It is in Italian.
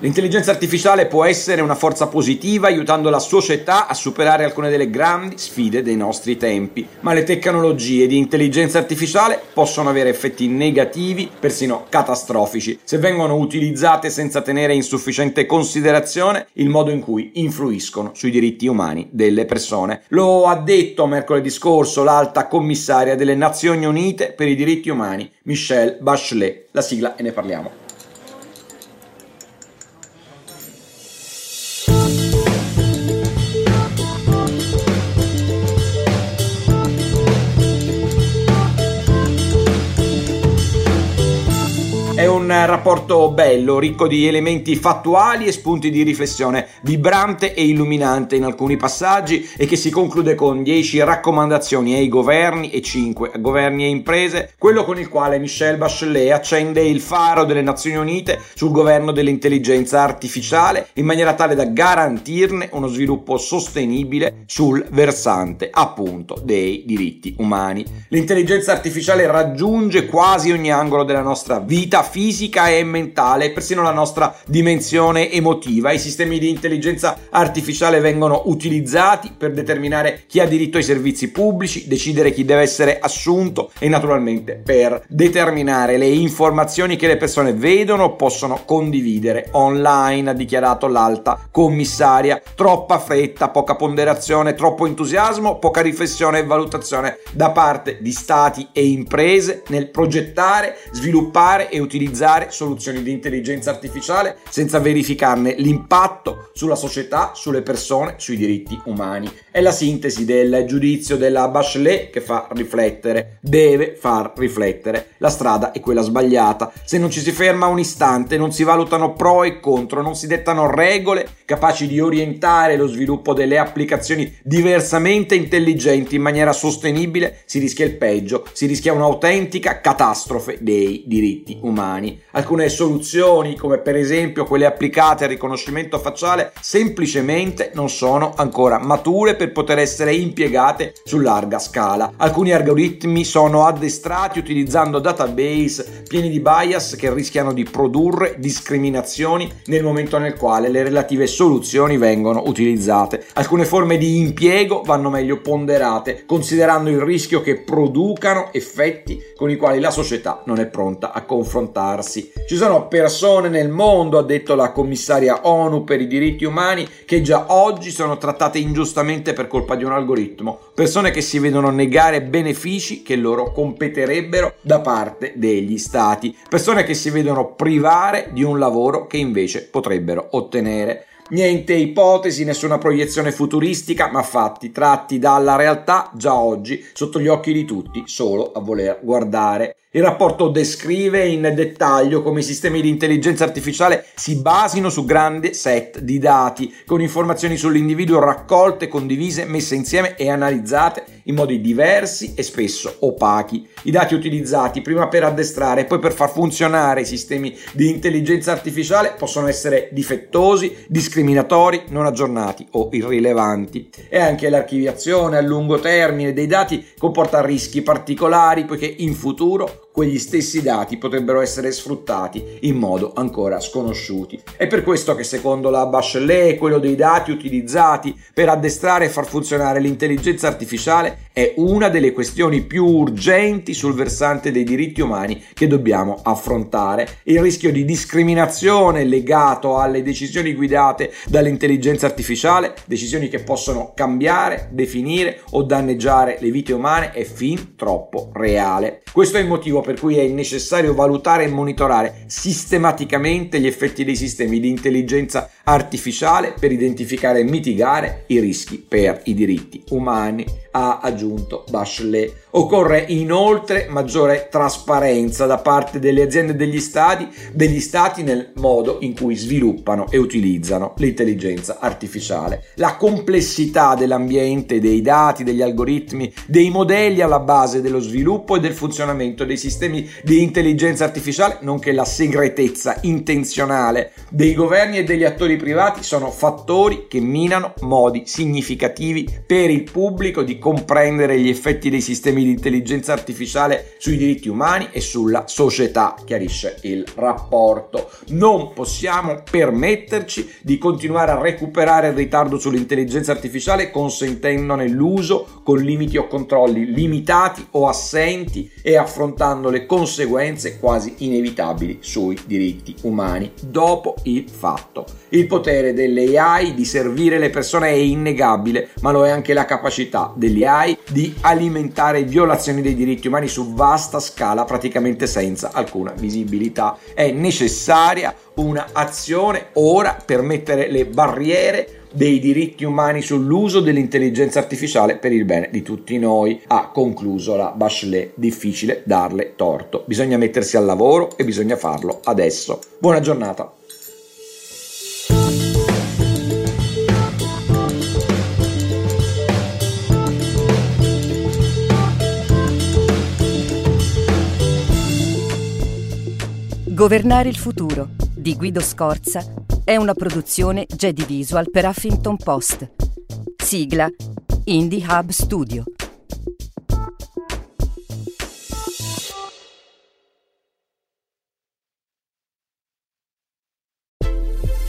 L'intelligenza artificiale può essere una forza positiva aiutando la società a superare alcune delle grandi sfide dei nostri tempi, ma le tecnologie di intelligenza artificiale possono avere effetti negativi, persino catastrofici, se vengono utilizzate senza tenere in sufficiente considerazione il modo in cui influiscono sui diritti umani delle persone. Lo ha detto mercoledì scorso l'alta commissaria delle Nazioni Unite per i diritti umani, Michelle Bachelet. La sigla e ne parliamo. Un rapporto bello, ricco di elementi fattuali e spunti di riflessione, vibrante e illuminante in alcuni passaggi e che si conclude con 10 raccomandazioni ai governi e 5 a governi e imprese, quello con il quale Michelle Bachelet accende il faro delle Nazioni Unite sul governo dell'intelligenza artificiale in maniera tale da garantirne uno sviluppo sostenibile sul versante appunto dei diritti umani. L'intelligenza artificiale raggiunge quasi ogni angolo della nostra vita fisica fisica e mentale, persino la nostra dimensione emotiva. I sistemi di intelligenza artificiale vengono utilizzati per determinare chi ha diritto ai servizi pubblici, decidere chi deve essere assunto e naturalmente per determinare le informazioni che le persone vedono o possono condividere online, ha dichiarato l'alta commissaria. Troppa fretta, poca ponderazione, troppo entusiasmo, poca riflessione e valutazione da parte di stati e imprese nel progettare, sviluppare e utilizzare utilizzare soluzioni di intelligenza artificiale senza verificarne l'impatto sulla società, sulle persone, sui diritti umani. È la sintesi del giudizio della Bachelet che fa riflettere, deve far riflettere. La strada è quella sbagliata. Se non ci si ferma un istante, non si valutano pro e contro, non si dettano regole capaci di orientare lo sviluppo delle applicazioni diversamente intelligenti in maniera sostenibile, si rischia il peggio, si rischia un'autentica catastrofe dei diritti umani. Alcune soluzioni, come per esempio quelle applicate al riconoscimento facciale, semplicemente non sono ancora mature per poter essere impiegate su larga scala. Alcuni algoritmi sono addestrati utilizzando database pieni di bias che rischiano di produrre discriminazioni nel momento nel quale le relative soluzioni vengono utilizzate. Alcune forme di impiego vanno meglio ponderate, considerando il rischio che producano effetti con i quali la società non è pronta a confrontarsi farsi. Ci sono persone nel mondo, ha detto la commissaria ONU per i diritti umani, che già oggi sono trattate ingiustamente per colpa di un algoritmo, persone che si vedono negare benefici che loro competerebbero da parte degli stati, persone che si vedono privare di un lavoro che invece potrebbero ottenere. Niente ipotesi, nessuna proiezione futuristica, ma fatti tratti dalla realtà già oggi, sotto gli occhi di tutti, solo a voler guardare. Il rapporto descrive in dettaglio come i sistemi di intelligenza artificiale si basino su grandi set di dati, con informazioni sull'individuo raccolte, condivise, messe insieme e analizzate in modi diversi e spesso opachi. I dati utilizzati prima per addestrare e poi per far funzionare i sistemi di intelligenza artificiale possono essere difettosi, discriminatori, non aggiornati o irrilevanti. E anche l'archiviazione a lungo termine dei dati comporta rischi particolari poiché in futuro quegli stessi dati potrebbero essere sfruttati in modo ancora sconosciuti. È per questo che secondo la Bachelet quello dei dati utilizzati per addestrare e far funzionare l'intelligenza artificiale è una delle questioni più urgenti sul versante dei diritti umani che dobbiamo affrontare. Il rischio di discriminazione legato alle decisioni guidate dall'intelligenza artificiale, decisioni che possono cambiare, definire o danneggiare le vite umane è fin troppo reale. Questo è il motivo per cui è necessario valutare e monitorare sistematicamente gli effetti dei sistemi di intelligenza artificiale per identificare e mitigare i rischi per i diritti umani, ha aggiunto Bachelet. Occorre inoltre maggiore trasparenza da parte delle aziende e degli stati, degli stati nel modo in cui sviluppano e utilizzano l'intelligenza artificiale. La complessità dell'ambiente, dei dati, degli algoritmi, dei modelli alla base dello sviluppo e del funzionamento dei sistemi di intelligenza artificiale, nonché la segretezza intenzionale dei governi e degli attori privati sono fattori che minano modi significativi per il pubblico di comprendere gli effetti dei sistemi di intelligenza artificiale sui diritti umani e sulla società, chiarisce il rapporto. Non possiamo permetterci di continuare a recuperare il ritardo sull'intelligenza artificiale consentendone l'uso con limiti o controlli limitati o assenti e affrontando le conseguenze quasi inevitabili sui diritti umani dopo il fatto. Il potere delle AI di servire le persone è innegabile, ma lo è anche la capacità delle AI di alimentare violazioni dei diritti umani su vasta scala praticamente senza alcuna visibilità. È necessaria un'azione ora per mettere le barriere dei diritti umani sull'uso dell'intelligenza artificiale per il bene di tutti noi, ha concluso la Bachelet. Difficile darle torto. Bisogna mettersi al lavoro e bisogna farlo adesso. Buona giornata. Governare il futuro di Guido Scorza è una produzione Jedi Visual per Huffington Post. Sigla Indie Hub Studio.